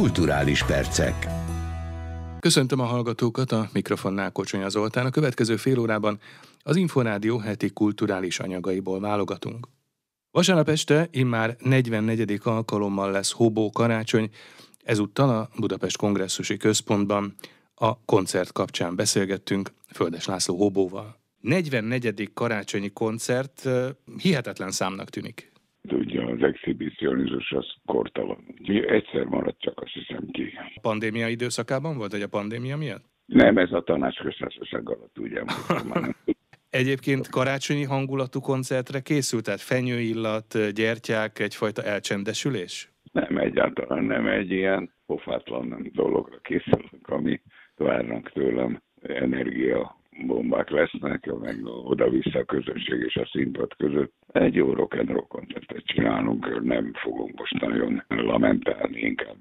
Kulturális percek. Köszöntöm a hallgatókat, a mikrofonnál Kocsonya Zoltán. A következő fél órában az Inforádió heti kulturális anyagaiból válogatunk. Vasárnap este immár 44. alkalommal lesz Hobó karácsony, ezúttal a Budapest Kongresszusi Központban a koncert kapcsán beszélgettünk Földes László Hobóval. 44. karácsonyi koncert hihetetlen számnak tűnik. Ugye az exhibicionizmus az kortalan. Egyszer maradt csak, azt hiszem ki. A pandémia időszakában volt, vagy a pandémia miatt? Nem, ez a tanácsköztársaság alatt, ugye. Egyébként karácsonyi hangulatú koncertre készült, tehát fenyőillat, gyertyák, egyfajta elcsendesülés? Nem, egyáltalán nem egy ilyen pofátlan dologra készülünk, ami várnak tőlem energia bombák lesznek, meg oda-vissza a közösség és a színpad között. Egy jó rock and roll koncertet csinálunk, nem fogunk most nagyon lamentálni, inkább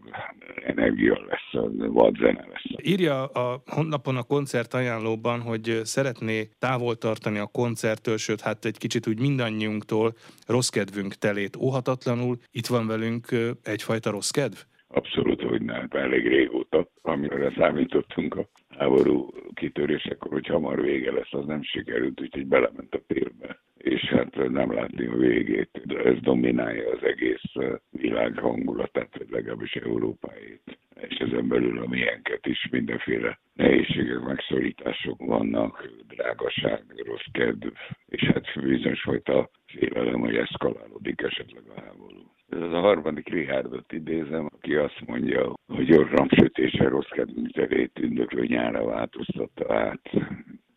energia lesz, vad zene lesz. Írja a honlapon a koncert ajánlóban, hogy szeretné távol tartani a koncerttől, sőt, hát egy kicsit úgy mindannyiunktól rossz kedvünk telét óhatatlanul. Itt van velünk egyfajta rossz kedv? Abszolút, hogy nem. Elég régóta, amire számítottunk a háború kitörésekor, hogy hamar vége lesz, az nem sikerült, úgyhogy belement a térbe. És hát nem látni a végét. De ez dominálja az egész világ hangulatát, vagy legalábbis Európáit. És ezen belül a milyenket is mindenféle nehézségek, megszorítások vannak, drágaság, rossz kedv, és hát bizonyos fajta félelem, hogy eszkalálódik esetleg a háború. Ez a harmadik Richardot idézem, aki azt mondja, hogy orram sütése rossz kedvünk terét tündöklő nyára változtatta át.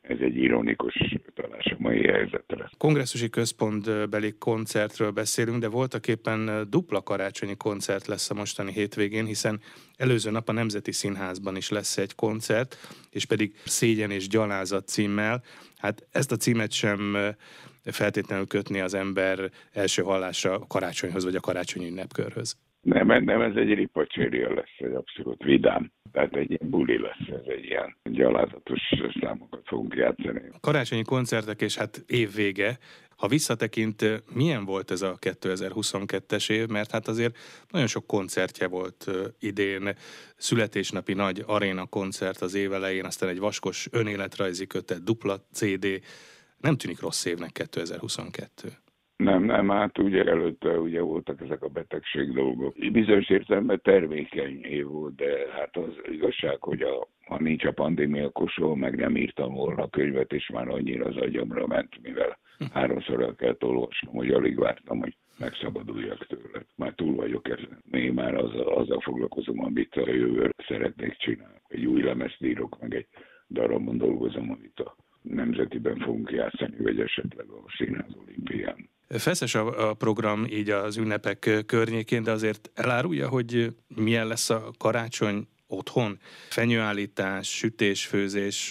Ez egy ironikus talás a mai helyzetre. Kongresszusi központbeli koncertről beszélünk, de voltak éppen dupla karácsonyi koncert lesz a mostani hétvégén, hiszen előző nap a Nemzeti Színházban is lesz egy koncert, és pedig Szégyen és Gyalázat címmel. Hát ezt a címet sem feltétlenül kötni az ember első hallásra a karácsonyhoz vagy a karácsonyi ünnepkörhöz. Nem, nem, ez egy ripacséria lesz, egy abszolút vidám. Tehát egy ilyen buli lesz, ez egy ilyen gyalázatos számokat fogunk játszani. A karácsonyi koncertek és hát évvége, ha visszatekint, milyen volt ez a 2022-es év? Mert hát azért nagyon sok koncertje volt idén, születésnapi nagy aréna koncert az év elején, aztán egy vaskos önéletrajzi kötet, dupla CD, nem tűnik rossz évnek 2022. Nem, nem, hát ugye előtte ugye voltak ezek a betegség dolgok. Bizonyos értelemben termékeny év volt, de hát az igazság, hogy a, ha nincs a pandémia, akkor soha meg nem írtam volna a könyvet, és már annyira az agyamra ment, mivel háromszor el kell olvasnom, hogy alig vártam, hogy megszabaduljak tőle. Már túl vagyok ezen. Én már azzal, azzal foglalkozom, amit a jövőre szeretnék csinálni. Egy új lemezt írok, meg egy darabon dolgozom, amit a nemzetiben fogunk játszani, vagy esetleg a Színház olimpián. Feszes a program így az ünnepek környékén, de azért elárulja, hogy milyen lesz a karácsony otthon? Fenyőállítás, sütés, főzés,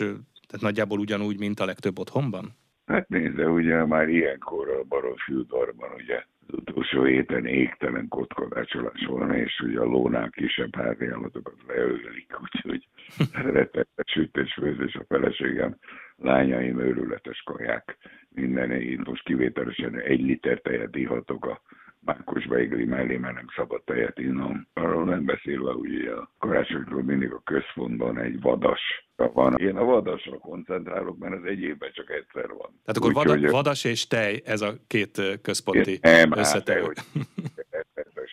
tehát nagyjából ugyanúgy, mint a legtöbb otthonban? Hát nézd, de ugye már ilyenkor a Baromfűdvarban ugye utolsó héten égtelen kotkodácsolás van, és ugye a lónál kisebb állatokat leölik, úgyhogy rettetes sütés-főzés a feleségem lányaim őrületes kaják. Minden, én most kivételesen egy liter tejet ihatok a mákos beigli mellé, mert nem szabad tejet innom. Arról nem beszélve, hogy a karácsonykor mindig a központban egy vadas van. Én a vadasra koncentrálok, mert ez egy évben csak egyszer van. Tehát akkor Úgy, vada, vadas és tej, ez a két központi nem, összetevő. Hát,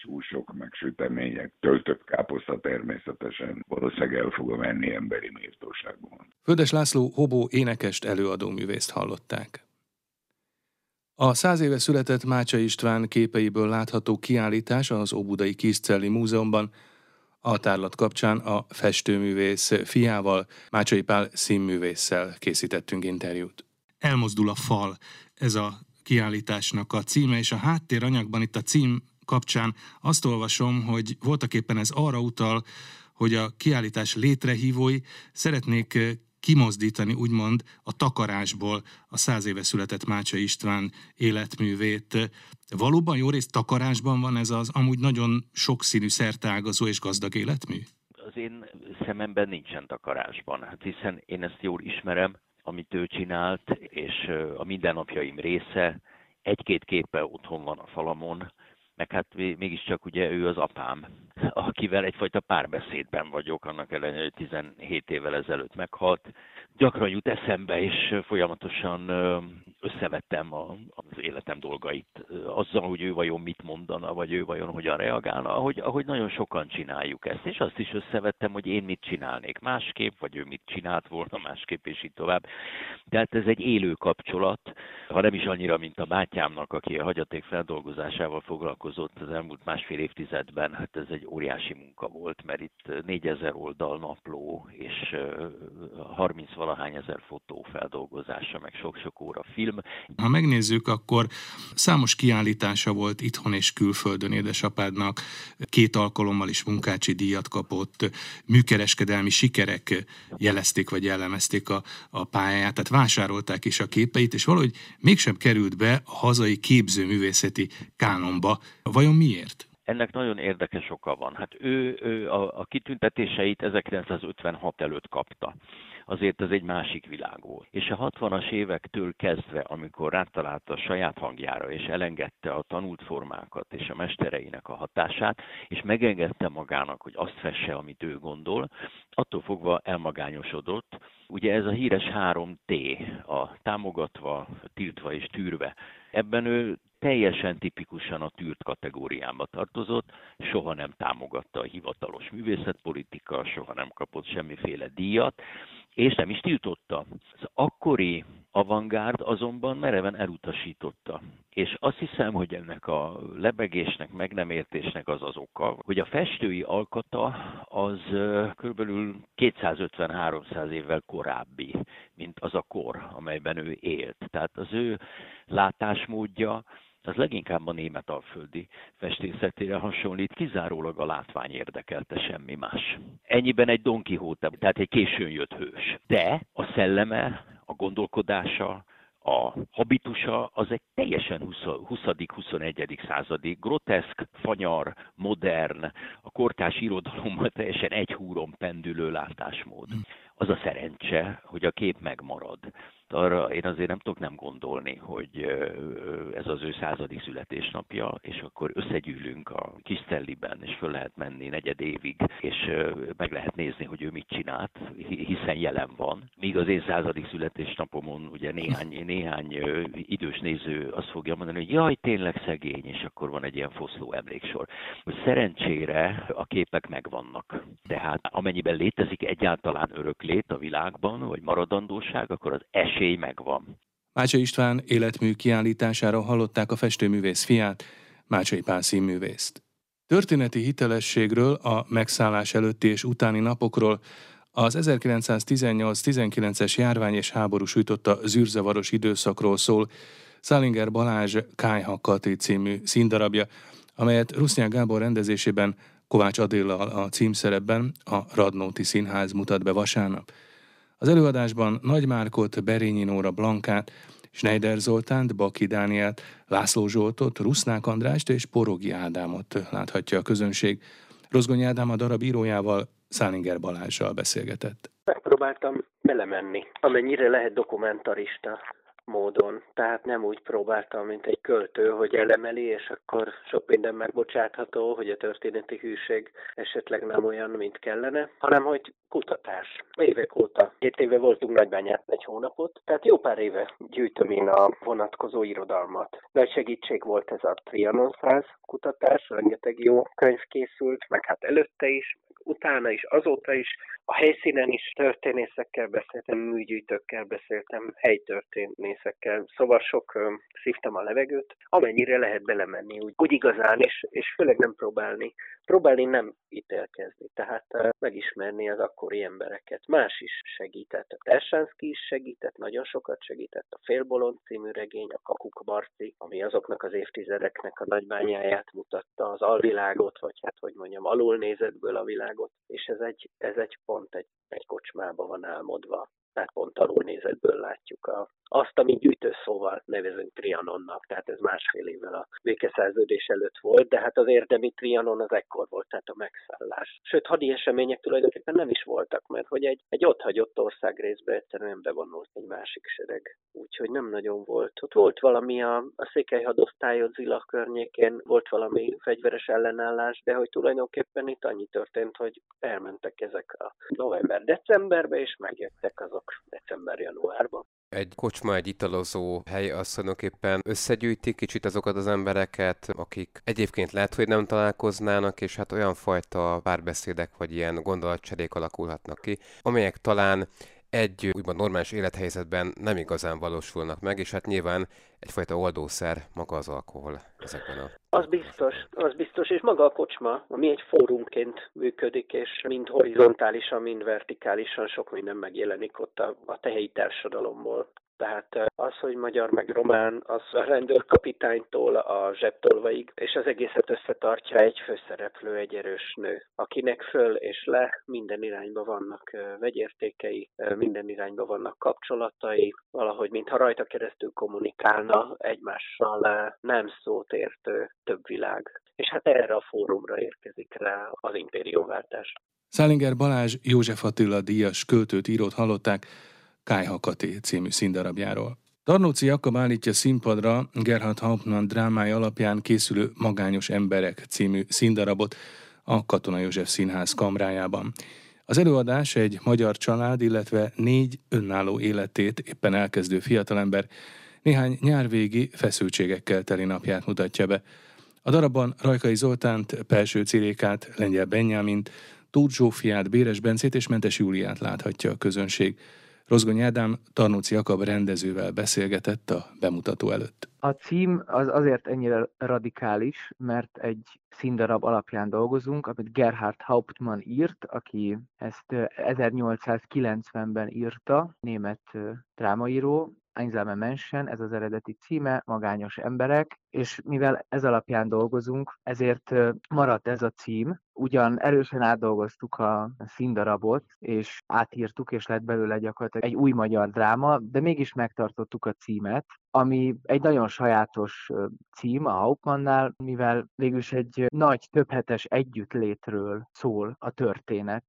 húsok, meg sütemények, töltött káposzta természetesen valószínűleg el fogom enni emberi méltóságban. Földes László Hobó énekest előadó művészt hallották. A száz éve született Mácsa István képeiből látható kiállítás az Óbudai Kiszcelli Múzeumban a tárlat kapcsán a festőművész fiával, Mácsai Pál színművésszel készítettünk interjút. Elmozdul a fal, ez a kiállításnak a címe, és a háttéranyagban itt a cím kapcsán azt olvasom, hogy voltak éppen ez arra utal, hogy a kiállítás létrehívói szeretnék kimozdítani, úgymond a takarásból a száz éve született Mácsa István életművét. Valóban jó részt takarásban van ez az amúgy nagyon sokszínű, szertágazó és gazdag életmű? Az én szememben nincsen takarásban, hát hiszen én ezt jól ismerem, amit ő csinált, és a mindennapjaim része, egy-két képe otthon van a falamon, meg hát mégiscsak ugye ő az apám, akivel egyfajta párbeszédben vagyok, annak ellenére, hogy 17 évvel ezelőtt meghalt. Gyakran jut eszembe, és folyamatosan összevettem az életem dolgait azzal, hogy ő vajon mit mondana, vagy ő vajon hogyan reagálna, ahogy, ahogy nagyon sokan csináljuk ezt. És azt is összevettem, hogy én mit csinálnék másképp, vagy ő mit csinált volna másképp, és így tovább. Tehát ez egy élő kapcsolat, ha nem is annyira, mint a bátyámnak, aki a hagyaték feldolgozásával foglalkozott az elmúlt másfél évtizedben, hát ez egy óriási munka volt, mert itt 4000 oldal napló, és 30 valahány ezer fotó feldolgozása, meg sok-sok óra film. Ha megnézzük, akkor számos kiállítása volt itthon és külföldön édesapádnak, két alkalommal is munkácsi díjat kapott, műkereskedelmi sikerek jelezték vagy jellemezték a, a pályáját, tehát vásárolták is a képeit, és valahogy mégsem került be a hazai képzőművészeti kánonba. Vajon miért? Ennek nagyon érdekes oka van. Hát ő, ő a, a kitüntetéseit 1956 előtt kapta azért ez egy másik világ volt. És a 60-as évektől kezdve, amikor rátalálta a saját hangjára, és elengedte a tanult formákat és a mestereinek a hatását, és megengedte magának, hogy azt fesse, amit ő gondol, attól fogva elmagányosodott. Ugye ez a híres 3T, a támogatva, tiltva és tűrve. Ebben ő teljesen tipikusan a tűrt kategóriába tartozott, soha nem támogatta a hivatalos művészetpolitika, soha nem kapott semmiféle díjat, és nem is tiltotta. Az akkori avantgárd azonban mereven elutasította. És azt hiszem, hogy ennek a lebegésnek, meg nem értésnek az az oka, hogy a festői alkata az körülbelül 250-300 évvel korábbi, mint az a kor, amelyben ő élt. Tehát az ő látásmódja, az leginkább a német alföldi festészetére hasonlít, kizárólag a látvány érdekelte semmi más. Ennyiben egy Don Quixote, tehát egy későn jött hős. De a szelleme, a gondolkodása, a habitusa az egy teljesen 20.-21. századi, groteszk, fanyar, modern, a kortás irodalommal teljesen egy húron pendülő látásmód. Az a szerencse, hogy a kép megmarad arra én azért nem tudok nem gondolni, hogy ez az ő századik születésnapja, és akkor összegyűlünk a Kisztelliben, és föl lehet menni negyed évig, és meg lehet nézni, hogy ő mit csinált, hiszen jelen van. Míg az én századik születésnapomon ugye néhány, néhány idős néző azt fogja mondani, hogy jaj, tényleg szegény, és akkor van egy ilyen foszló emléksor. Hogy szerencsére a képek megvannak. Tehát amennyiben létezik egyáltalán öröklét a világban, vagy maradandóság, akkor az es esély megvan. Mácsai István életmű kiállítására hallották a festőművész fiát, Mácsai Pál színművészt. Történeti hitelességről, a megszállás előtti és utáni napokról, az 1918-19-es járvány és háború sújtotta zűrzavaros időszakról szól Szálinger Balázs Kájha Kati című színdarabja, amelyet Rusznyák Gábor rendezésében Kovács Adéla a címszerepben a Radnóti Színház mutat be vasárnap. Az előadásban Nagy Márkot, Berényi Nóra Blankát, Schneider Zoltánt, Baki Dánielt, László Zsoltot, Rusznák Andrást és Porogi Ádámot láthatja a közönség. Rozgony Ádám a darab írójával Szálinger Balázsral beszélgetett. Megpróbáltam belemenni, amennyire lehet dokumentarista módon. Tehát nem úgy próbáltam, mint egy költő, hogy elemeli, és akkor sok minden megbocsátható, hogy a történeti hűség esetleg nem olyan, mint kellene, hanem hogy kutatás. Évek óta. Két éve voltunk Nagybányát egy hónapot, tehát jó pár éve gyűjtöm én a vonatkozó irodalmat. Nagy segítség volt ez a Trianon száz kutatás, rengeteg jó könyv készült, meg hát előtte is, utána is, azóta is, a helyszínen is történészekkel beszéltem, műgyűjtőkkel beszéltem, helytörténészekkel, szóval sok ö, szívtam a levegőt, amennyire lehet belemenni úgy, úgy igazán, és, és főleg nem próbálni. Próbálni nem ítélkezni, tehát ö, megismerni az akkori embereket. Más is segített, a Tersánszki is segített, nagyon sokat segített, a Félbolond című regény, a Kakuk Marci, ami azoknak az évtizedeknek a nagybányáját mutatta, az alvilágot, vagy hát hogy mondjam, alulnézetből a világot, és ez egy, ez egy pont egy, egy kocsmába van álmodva. Tehát pont nézetből látjuk a, azt, ami gyűjtőszóval nevezünk Trianonnak, tehát ez másfél évvel a békeszerződés előtt volt, de hát az érdemi Trianon az ekkor volt, tehát a megszállás. Sőt, hadi események tulajdonképpen nem is voltak, mert hogy egy, egy ott hagyott országrészbe egyszerűen bevonult egy másik sereg. Úgyhogy nem nagyon volt. Ott volt valami a, a székely hadosztályod Zila környékén, volt valami fegyveres ellenállás, de hogy tulajdonképpen itt annyi történt, hogy elmentek ezek a november-decemberbe, és megjöttek azok. Egy kocsma, egy italozó hely az tulajdonképpen összegyűjti kicsit azokat az embereket, akik egyébként lehet, hogy nem találkoznának, és hát olyan fajta párbeszédek vagy ilyen gondolatcserék alakulhatnak ki, amelyek talán egy úgymond normális élethelyzetben nem igazán valósulnak meg, és hát nyilván egyfajta oldószer maga az alkohol ezekben a... Az biztos, az biztos, és maga a kocsma, ami egy fórumként működik, és mind horizontálisan, mind vertikálisan sok minden megjelenik ott a, a tehelyi társadalomból. Tehát az, hogy magyar meg román, az a rendőrkapitánytól a zsebtolvaig, és az egészet összetartja egy főszereplő, egy erős nő, akinek föl és le minden irányba vannak vegyértékei, minden irányba vannak kapcsolatai, valahogy mintha rajta keresztül kommunikálna egymással nem szót értő több világ. És hát erre a fórumra érkezik rá az impériumváltás. Szálinger Balázs József Attila díjas költőt írót hallották, Kájhakaté című színdarabjáról. Tarnóci Jakab állítja színpadra Gerhard Hauptmann drámája alapján készülő Magányos emberek című színdarabot a Katona József Színház kamrájában. Az előadás egy magyar család, illetve négy önálló életét éppen elkezdő fiatalember néhány nyárvégi feszültségekkel teli napját mutatja be. A darabban Rajkai Zoltánt, Pelső Cirékát, Lengyel Benyámint, Tóth Zsófiát, Béres Bencét és Mentes Júliát láthatja a közönség. Rozgony Ádám Tarnóci Jakab rendezővel beszélgetett a bemutató előtt. A cím az azért ennyire radikális, mert egy színdarab alapján dolgozunk, amit Gerhard Hauptmann írt, aki ezt 1890-ben írta, német drámaíró, Einsame Menschen, ez az eredeti címe, Magányos emberek, és mivel ez alapján dolgozunk, ezért maradt ez a cím. Ugyan erősen átdolgoztuk a színdarabot, és átírtuk, és lett belőle gyakorlatilag egy új magyar dráma, de mégis megtartottuk a címet, ami egy nagyon sajátos cím a Hauptmannnál, mivel végülis egy nagy, többhetes együttlétről szól a történet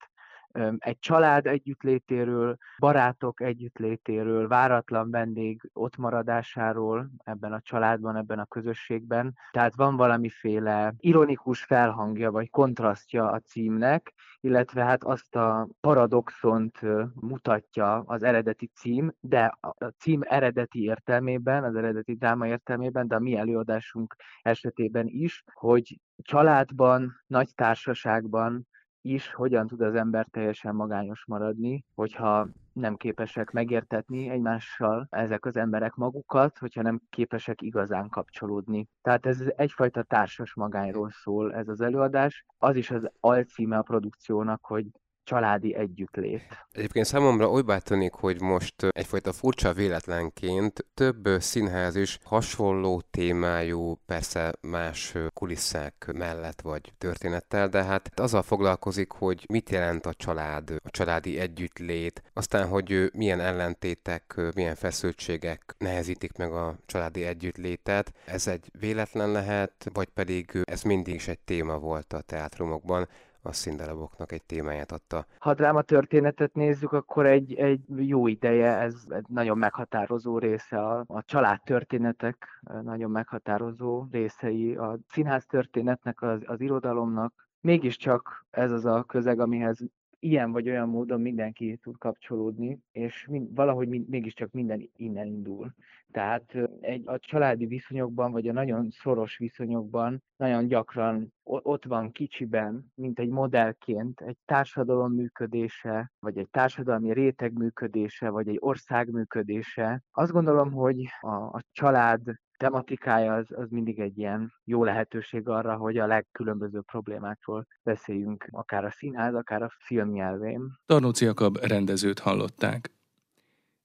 egy család együttlétéről, barátok együttlétéről, váratlan vendég ott maradásáról ebben a családban, ebben a közösségben. Tehát van valamiféle ironikus felhangja vagy kontrasztja a címnek, illetve hát azt a paradoxont mutatja az eredeti cím, de a cím eredeti értelmében, az eredeti dráma értelmében, de a mi előadásunk esetében is, hogy családban, nagy társaságban is hogyan tud az ember teljesen magányos maradni, hogyha nem képesek megértetni egymással ezek az emberek magukat, hogyha nem képesek igazán kapcsolódni. Tehát ez egyfajta társas magányról szól ez az előadás. Az is az alcíme a produkciónak, hogy családi együttlét. Egyébként számomra olybá tűnik, hogy most egyfajta furcsa véletlenként több színház is hasonló témájú, persze más kulisszák mellett vagy történettel, de hát azzal foglalkozik, hogy mit jelent a család, a családi együttlét, aztán, hogy milyen ellentétek, milyen feszültségek nehezítik meg a családi együttlétet. Ez egy véletlen lehet, vagy pedig ez mindig is egy téma volt a teátrumokban a színdaraboknak egy témáját adta. Ha dráma történetet nézzük, akkor egy, egy jó ideje, ez egy nagyon meghatározó része a, a család történetek, nagyon meghatározó részei a színház történetnek, az, az irodalomnak. Mégiscsak ez az a közeg, amihez ilyen vagy olyan módon mindenki tud kapcsolódni, és mind, valahogy mind, mégiscsak minden innen indul. Tehát egy, a családi viszonyokban, vagy a nagyon szoros viszonyokban nagyon gyakran ott van kicsiben, mint egy modellként egy társadalom működése, vagy egy társadalmi réteg működése, vagy egy ország működése. Azt gondolom, hogy a, a család tematikája az, az mindig egy ilyen jó lehetőség arra, hogy a legkülönbözőbb problémákról beszéljünk, akár a színház, akár a film nyelvén. Tarnóci Jakab rendezőt hallották.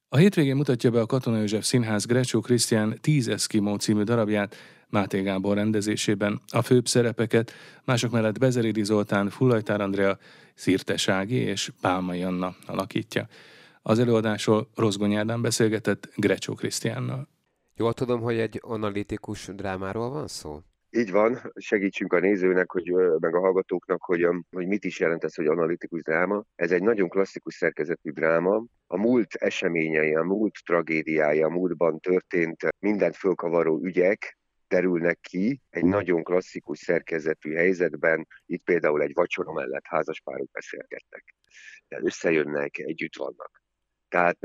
A hétvégén mutatja be a Katona József Színház Grecsó Krisztián 10 Eszkimó című darabját Máté Gábor rendezésében. A főbb szerepeket mások mellett Bezerédi Zoltán, Fullajtár Andrea, Szirtes Ági és Pálmai Anna alakítja. Az előadásról Rozgony Ádám beszélgetett Grecsó Krisztiánnal. Jól tudom, hogy egy analitikus drámáról van szó? Így van, segítsünk a nézőnek, hogy, meg a hallgatóknak, hogy, hogy mit is jelent ez, hogy analitikus dráma. Ez egy nagyon klasszikus szerkezetű dráma. A múlt eseményei, a múlt tragédiái, a múltban történt mindent fölkavaró ügyek, terülnek ki egy nagyon klasszikus szerkezetű helyzetben, itt például egy vacsora mellett házaspárok beszélgetnek. Összejönnek, együtt vannak. Tehát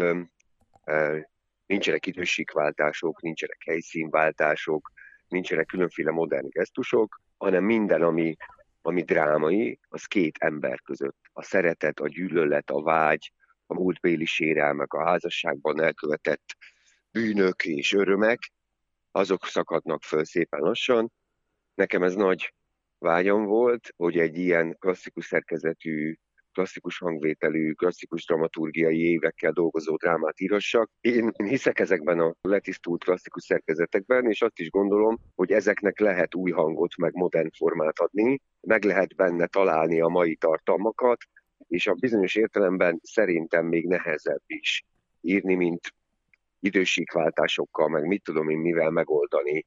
nincsenek időségváltások, nincsenek helyszínváltások, nincsenek különféle modern gesztusok, hanem minden, ami, ami drámai, az két ember között. A szeretet, a gyűlölet, a vágy, a múltbéli sérelmek, a házasságban elkövetett bűnök és örömek, azok szakadnak föl szépen lassan. Nekem ez nagy vágyam volt, hogy egy ilyen klasszikus szerkezetű klasszikus hangvételű, klasszikus dramaturgiai évekkel dolgozó drámát írassak. Én, én hiszek ezekben a letisztult klasszikus szerkezetekben, és azt is gondolom, hogy ezeknek lehet új hangot, meg modern formát adni, meg lehet benne találni a mai tartalmakat, és a bizonyos értelemben szerintem még nehezebb is írni, mint idősíkváltásokkal, meg mit tudom én mivel megoldani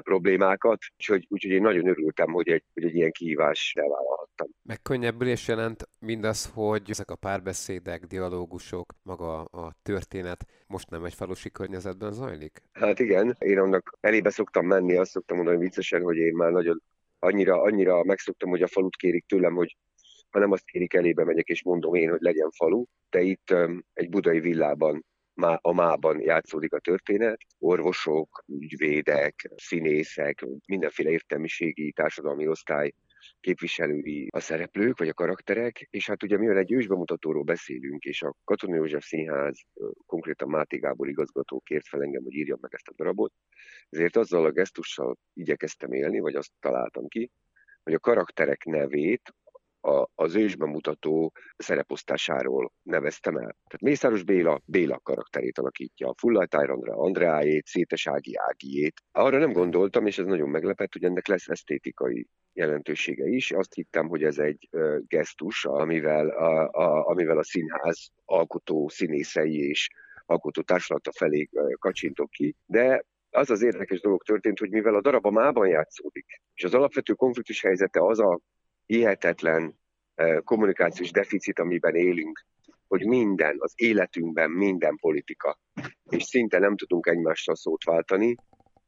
problémákat, úgyhogy, úgyhogy én nagyon örültem, hogy egy, hogy egy ilyen kihívás elvállalhattam. Meg könnyebbülés jelent mindaz, hogy ezek a párbeszédek, dialógusok, maga a történet most nem egy falusi környezetben zajlik? Hát igen, én annak elébe szoktam menni, azt szoktam mondani viccesen, hogy én már nagyon annyira, annyira megszoktam, hogy a falut kérik tőlem, hogy ha nem azt kérik, elébe megyek és mondom én, hogy legyen falu, de itt um, egy budai villában a mában játszódik a történet. Orvosok, ügyvédek, színészek, mindenféle értelmiségi társadalmi osztály képviselői a szereplők, vagy a karakterek, és hát ugye mivel egy ősbemutatóról beszélünk, és a Katona József Színház, konkrétan Máté Gábor igazgató kért fel engem, hogy írjam meg ezt a darabot, ezért azzal a gesztussal igyekeztem élni, vagy azt találtam ki, hogy a karakterek nevét a, az ősbemutató szereposztásáról neveztem el. Tehát Mészáros Béla Béla karakterét alakítja, a Fullajtájr Andrá Andreájét, Szétes Ági Ágiét. Arra nem gondoltam, és ez nagyon meglepett, hogy ennek lesz esztétikai jelentősége is. Azt hittem, hogy ez egy gesztus, amivel a, a, amivel a színház alkotó színészei és alkotó társulata felé kacsintok ki, de az az érdekes dolog történt, hogy mivel a darab a mában játszódik, és az alapvető konfliktus helyzete az a hihetetlen kommunikációs deficit, amiben élünk, hogy minden, az életünkben minden politika, és szinte nem tudunk egymással szót váltani,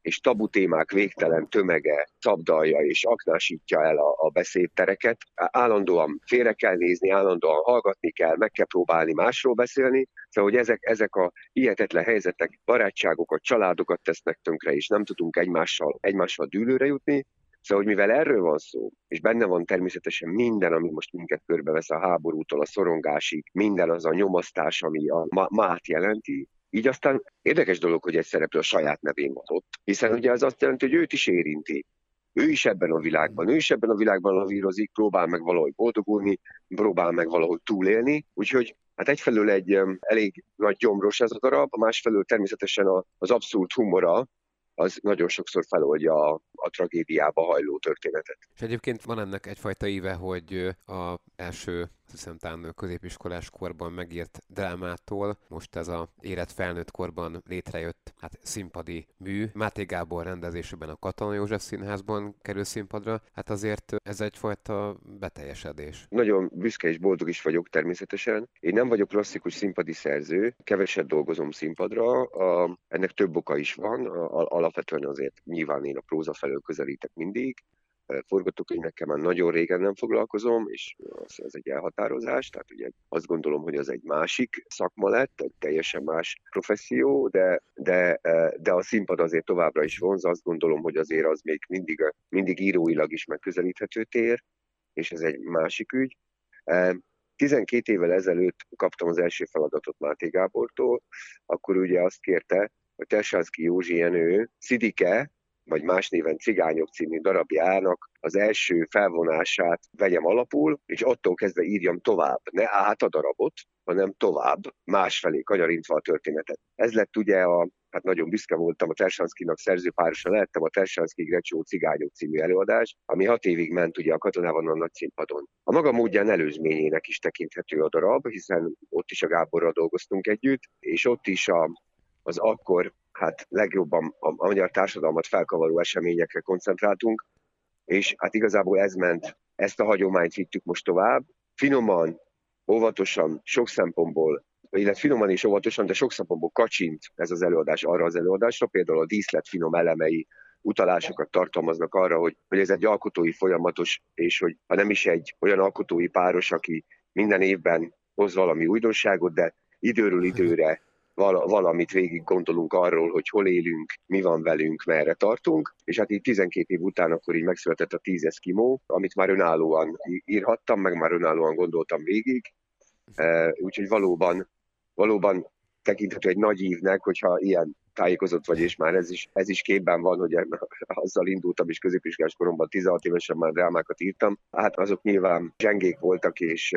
és tabu témák végtelen tömege szabdalja és aknásítja el a, a beszédtereket. Állandóan félre kell nézni, állandóan hallgatni kell, meg kell próbálni másról beszélni. Szóval, hogy ezek, ezek a hihetetlen helyzetek barátságokat, családokat tesznek tönkre, és nem tudunk egymással, egymással dűlőre jutni, Szóval, hogy mivel erről van szó, és benne van természetesen minden, ami most minket körbevesz a háborútól a szorongásig, minden az a nyomasztás, ami a mát jelenti, így aztán érdekes dolog, hogy egy szereplő a saját nevén van ott, hiszen ugye ez azt jelenti, hogy őt is érinti. Ő is ebben a világban, ő is ebben a világban lavírozik, próbál meg valahogy boldogulni, próbál meg valahogy túlélni, úgyhogy Hát egyfelől egy elég nagy gyomros ez a darab, másfelől természetesen az abszolút humora, az nagyon sokszor feloldja a, a tragédiába hajló történetet. És egyébként van ennek egyfajta íve, hogy a első hiszem talán középiskolás korban megírt drámától, most ez a élet felnőtt korban létrejött hát színpadi mű. Máté Gábor rendezésében a Katona József Színházban kerül színpadra, hát azért ez egyfajta beteljesedés. Nagyon büszke és boldog is vagyok természetesen. Én nem vagyok klasszikus színpadi szerző, keveset dolgozom színpadra, a, ennek több oka is van, a, alapvetően azért nyilván én a próza felől közelítek mindig, forgatókönyvekkel már nagyon régen nem foglalkozom, és az, az egy elhatározás, tehát ugye azt gondolom, hogy az egy másik szakma lett, egy teljesen más professzió, de, de, de a színpad azért továbbra is vonz, azt gondolom, hogy azért az még mindig, mindig íróilag is megközelíthető tér, és ez egy másik ügy. 12 évvel ezelőtt kaptam az első feladatot Máté Gábortól, akkor ugye azt kérte, hogy Tersánszki Józsi Jenő Szidike, vagy más néven Cigányok című darabjának az első felvonását vegyem alapul, és attól kezdve írjam tovább, ne át a darabot, hanem tovább, másfelé kanyarintva a történetet. Ez lett ugye a hát nagyon büszke voltam, a Tersanszkinak szerzőpárosa lehettem, a Tersanszki Grecsó Cigányok című előadás, ami hat évig ment ugye a katonában a nagy színpadon. A maga módján előzményének is tekinthető a darab, hiszen ott is a Gáborral dolgoztunk együtt, és ott is a, az akkor hát legjobban a, magyar társadalmat felkavaró eseményekre koncentráltunk, és hát igazából ez ment, ezt a hagyományt vittük most tovább. Finoman, óvatosan, sok szempontból illetve finoman és óvatosan, de sok szempontból kacsint ez az előadás arra az előadásra, például a díszlet finom elemei utalásokat tartalmaznak arra, hogy, hogy ez egy alkotói folyamatos, és hogy ha nem is egy olyan alkotói páros, aki minden évben hoz valami újdonságot, de időről időre val- valamit végig gondolunk arról, hogy hol élünk, mi van velünk, merre tartunk, és hát így 12 év után akkor így megszületett a 10 eszkimó, amit már önállóan írhattam, meg már önállóan gondoltam végig, úgyhogy valóban valóban tekinthető egy nagy ívnek, hogyha ilyen tájékozott vagy, és már ez is, ez is képben van, hogy azzal indultam, és középiskolás koromban 16 évesen már drámákat írtam. Hát azok nyilván zsengék voltak, és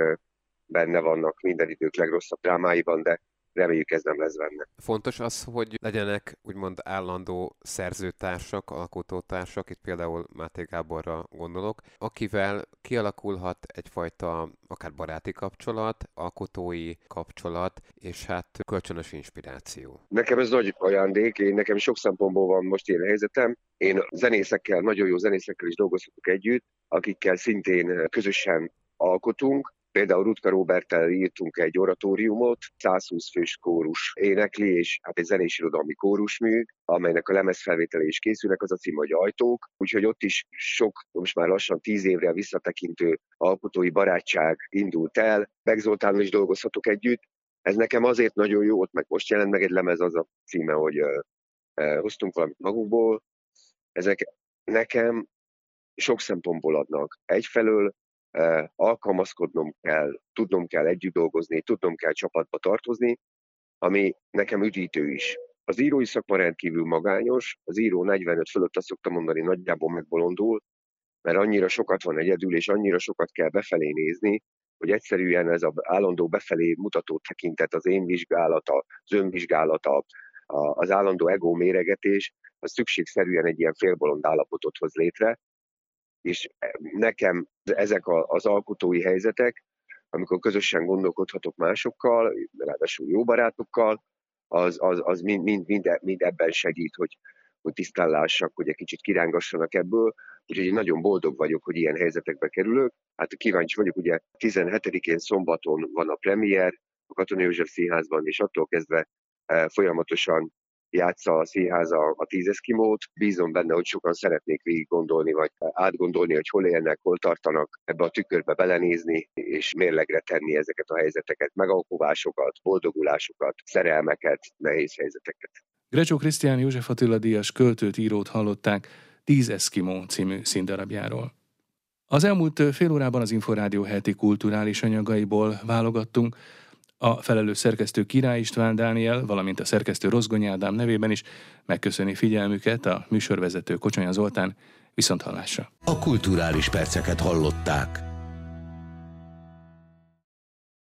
benne vannak minden idők legrosszabb drámáiban, de reméljük ez nem lesz benne. Fontos az, hogy legyenek úgymond állandó szerzőtársak, alkotótársak, itt például Máté Gáborra gondolok, akivel kialakulhat egyfajta akár baráti kapcsolat, alkotói kapcsolat, és hát kölcsönös inspiráció. Nekem ez nagy ajándék, én nekem sok szempontból van most ilyen helyzetem. Én zenészekkel, nagyon jó zenészekkel is dolgozhatok együtt, akikkel szintén közösen alkotunk, Például Rutka Roberttel írtunk egy oratóriumot, 120 fős kórus énekli, és hát egy zenés kórusmű, amelynek a lemezfelvétele is készülnek, az a cím, hogy Ajtók. Úgyhogy ott is sok, most már lassan tíz évre visszatekintő alkotói barátság indult el. Meg Zoltánnal is dolgozhatok együtt. Ez nekem azért nagyon jó, ott meg most jelent meg egy lemez, az a címe, hogy uh, uh, hoztunk valamit magukból. Ezek nekem sok szempontból adnak. Egyfelől alkalmazkodnom kell, tudnom kell együtt dolgozni, tudnom kell csapatba tartozni, ami nekem üdítő is. Az írói szakma rendkívül magányos, az író 45 fölött azt szoktam mondani, nagyjából megbolondul, mert annyira sokat van egyedül, és annyira sokat kell befelé nézni, hogy egyszerűen ez az állandó befelé mutató tekintet, az én vizsgálata, az önvizsgálata, az állandó ego méregetés, az szükségszerűen egy ilyen félbolond állapotot hoz létre, és nekem ezek az alkotói helyzetek, amikor közösen gondolkodhatok másokkal, ráadásul jó barátokkal, az, az, az mind, mind, mind, mind ebben segít, hogy, hogy tisztán lássak, hogy egy kicsit kirángassanak ebből. Úgyhogy én nagyon boldog vagyok, hogy ilyen helyzetekbe kerülök. Hát kíváncsi vagyok, ugye 17-én szombaton van a premier a Katona József Színházban, és attól kezdve eh, folyamatosan játsza a színháza a tíz eszkimót. Bízom benne, hogy sokan szeretnék végig gondolni, vagy átgondolni, hogy hol élnek, hol tartanak, ebbe a tükörbe belenézni, és mérlegre tenni ezeket a helyzeteket, megalkovásokat, boldogulásokat, szerelmeket, nehéz helyzeteket. Grecsó Krisztián József Attila Díjas költőt, írót hallották Tíz Eszkimó című színdarabjáról. Az elmúlt fél órában az Inforádió heti kulturális anyagaiból válogattunk, a felelős szerkesztő Király István Dániel, valamint a szerkesztő Rozgony Ádám nevében is megköszöni figyelmüket a műsorvezető Kocsonya Zoltán, viszont hallásra. A kulturális perceket hallották.